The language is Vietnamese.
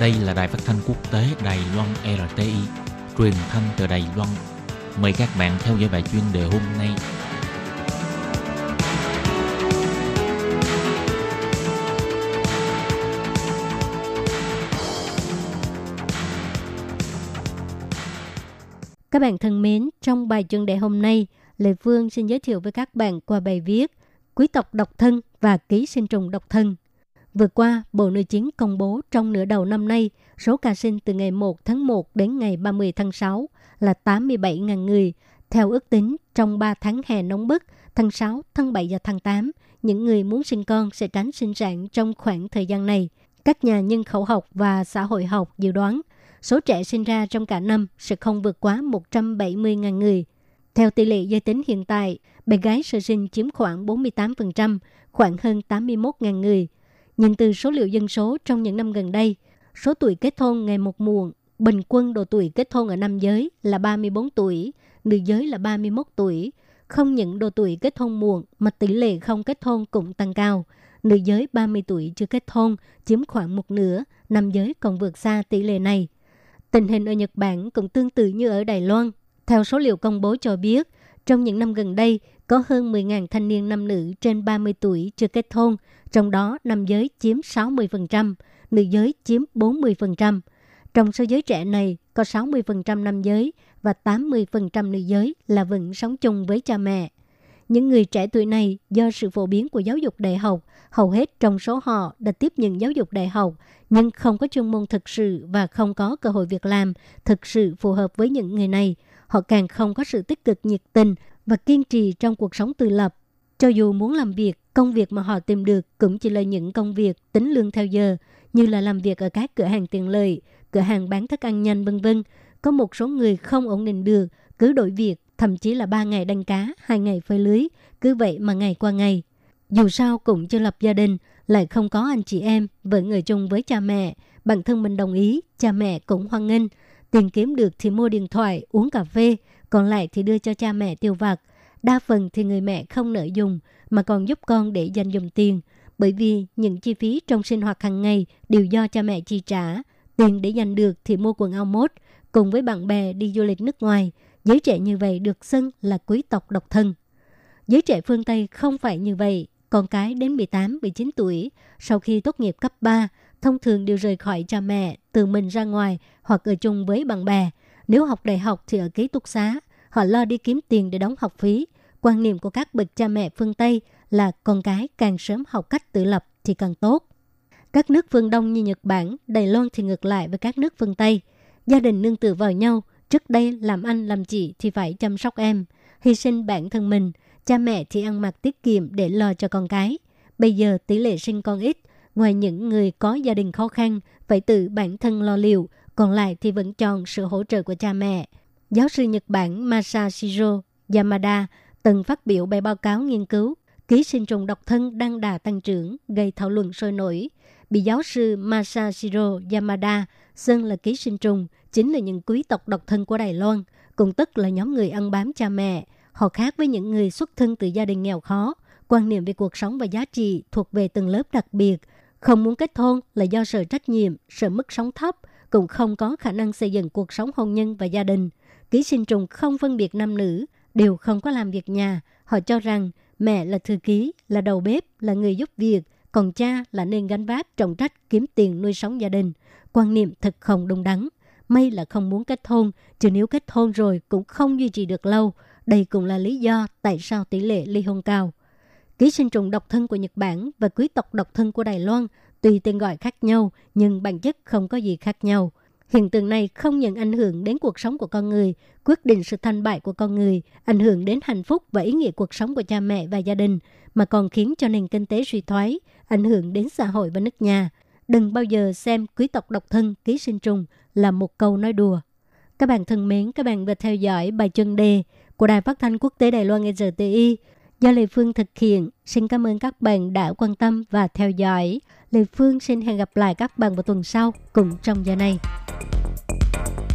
Đây là đài phát thanh quốc tế Đài Loan RTI, truyền thanh từ Đài Loan. Mời các bạn theo dõi bài chuyên đề hôm nay. Các bạn thân mến, trong bài chuyên đề hôm nay, Lê Phương xin giới thiệu với các bạn qua bài viết Quý tộc độc thân và ký sinh trùng độc thân. Vừa qua, Bộ Nội chính công bố trong nửa đầu năm nay, số ca sinh từ ngày 1 tháng 1 đến ngày 30 tháng 6 là 87.000 người. Theo ước tính, trong 3 tháng hè nóng bức, tháng 6, tháng 7 và tháng 8, những người muốn sinh con sẽ tránh sinh sản trong khoảng thời gian này. Các nhà nhân khẩu học và xã hội học dự đoán số trẻ sinh ra trong cả năm sẽ không vượt quá 170.000 người. Theo tỷ lệ giới tính hiện tại, bé gái sơ sinh chiếm khoảng 48%, khoảng hơn 81.000 người. Nhìn từ số liệu dân số trong những năm gần đây, số tuổi kết hôn ngày một muộn, bình quân độ tuổi kết hôn ở nam giới là 34 tuổi, nữ giới là 31 tuổi. Không những độ tuổi kết hôn muộn mà tỷ lệ không kết hôn cũng tăng cao. Nữ giới 30 tuổi chưa kết hôn chiếm khoảng một nửa, nam giới còn vượt xa tỷ lệ này. Tình hình ở Nhật Bản cũng tương tự như ở Đài Loan. Theo số liệu công bố cho biết, trong những năm gần đây, có hơn 10.000 thanh niên nam nữ trên 30 tuổi chưa kết hôn, trong đó nam giới chiếm 60%, nữ giới chiếm 40%. Trong số giới trẻ này, có 60% nam giới và 80% nữ giới là vẫn sống chung với cha mẹ. Những người trẻ tuổi này do sự phổ biến của giáo dục đại học, hầu hết trong số họ đã tiếp nhận giáo dục đại học nhưng không có chuyên môn thực sự và không có cơ hội việc làm thực sự phù hợp với những người này. Họ càng không có sự tích cực nhiệt tình và kiên trì trong cuộc sống tự lập. Cho dù muốn làm việc, công việc mà họ tìm được cũng chỉ là những công việc tính lương theo giờ, như là làm việc ở các cửa hàng tiện lợi, cửa hàng bán thức ăn nhanh vân vân. Có một số người không ổn định được, cứ đổi việc, thậm chí là 3 ngày đánh cá, 2 ngày phơi lưới, cứ vậy mà ngày qua ngày. Dù sao cũng chưa lập gia đình, lại không có anh chị em, vẫn người chung với cha mẹ. Bản thân mình đồng ý, cha mẹ cũng hoan nghênh. Tiền kiếm được thì mua điện thoại, uống cà phê, còn lại thì đưa cho cha mẹ tiêu vặt. Đa phần thì người mẹ không nợ dùng, mà còn giúp con để dành dùng tiền. Bởi vì những chi phí trong sinh hoạt hàng ngày đều do cha mẹ chi trả. Tiền để dành được thì mua quần áo mốt, cùng với bạn bè đi du lịch nước ngoài. Giới trẻ như vậy được xưng là quý tộc độc thân. Giới trẻ phương Tây không phải như vậy. Con cái đến 18, 19 tuổi, sau khi tốt nghiệp cấp 3, thông thường đều rời khỏi cha mẹ, tự mình ra ngoài hoặc ở chung với bạn bè. Nếu học đại học thì ở ký túc xá, họ lo đi kiếm tiền để đóng học phí. Quan niệm của các bậc cha mẹ phương Tây là con cái càng sớm học cách tự lập thì càng tốt. Các nước phương Đông như Nhật Bản, Đài Loan thì ngược lại với các nước phương Tây. Gia đình nương tựa vào nhau, trước đây làm anh làm chị thì phải chăm sóc em, hy sinh bản thân mình, cha mẹ thì ăn mặc tiết kiệm để lo cho con cái. Bây giờ tỷ lệ sinh con ít, ngoài những người có gia đình khó khăn phải tự bản thân lo liệu, còn lại thì vẫn chọn sự hỗ trợ của cha mẹ. Giáo sư Nhật Bản Masashiro Yamada từng phát biểu bài báo cáo nghiên cứu ký sinh trùng độc thân đang đà tăng trưởng, gây thảo luận sôi nổi. Bị giáo sư Masashiro Yamada xưng là ký sinh trùng chính là những quý tộc độc thân của Đài Loan, cùng tức là nhóm người ăn bám cha mẹ. Họ khác với những người xuất thân từ gia đình nghèo khó, quan niệm về cuộc sống và giá trị thuộc về từng lớp đặc biệt. Không muốn kết hôn là do sợ trách nhiệm, sợ mức sống thấp, cũng không có khả năng xây dựng cuộc sống hôn nhân và gia đình. Ký sinh trùng không phân biệt nam nữ, đều không có làm việc nhà. Họ cho rằng mẹ là thư ký, là đầu bếp, là người giúp việc, còn cha là nên gánh vác trọng trách kiếm tiền nuôi sống gia đình. Quan niệm thật không đúng đắn. May là không muốn kết hôn, chứ nếu kết hôn rồi cũng không duy trì được lâu. Đây cũng là lý do tại sao tỷ lệ ly hôn cao. Ký sinh trùng độc thân của Nhật Bản và quý tộc độc thân của Đài Loan tuy tên gọi khác nhau nhưng bản chất không có gì khác nhau. Hiện tượng này không những ảnh hưởng đến cuộc sống của con người, quyết định sự thành bại của con người, ảnh hưởng đến hạnh phúc và ý nghĩa cuộc sống của cha mẹ và gia đình, mà còn khiến cho nền kinh tế suy thoái, ảnh hưởng đến xã hội và nước nhà. Đừng bao giờ xem quý tộc độc thân ký sinh trùng là một câu nói đùa. Các bạn thân mến, các bạn vừa theo dõi bài chân đề của Đài Phát thanh Quốc tế Đài Loan RTI do Lê Phương thực hiện. Xin cảm ơn các bạn đã quan tâm và theo dõi. Lê Phương xin hẹn gặp lại các bạn vào tuần sau cùng trong giờ này.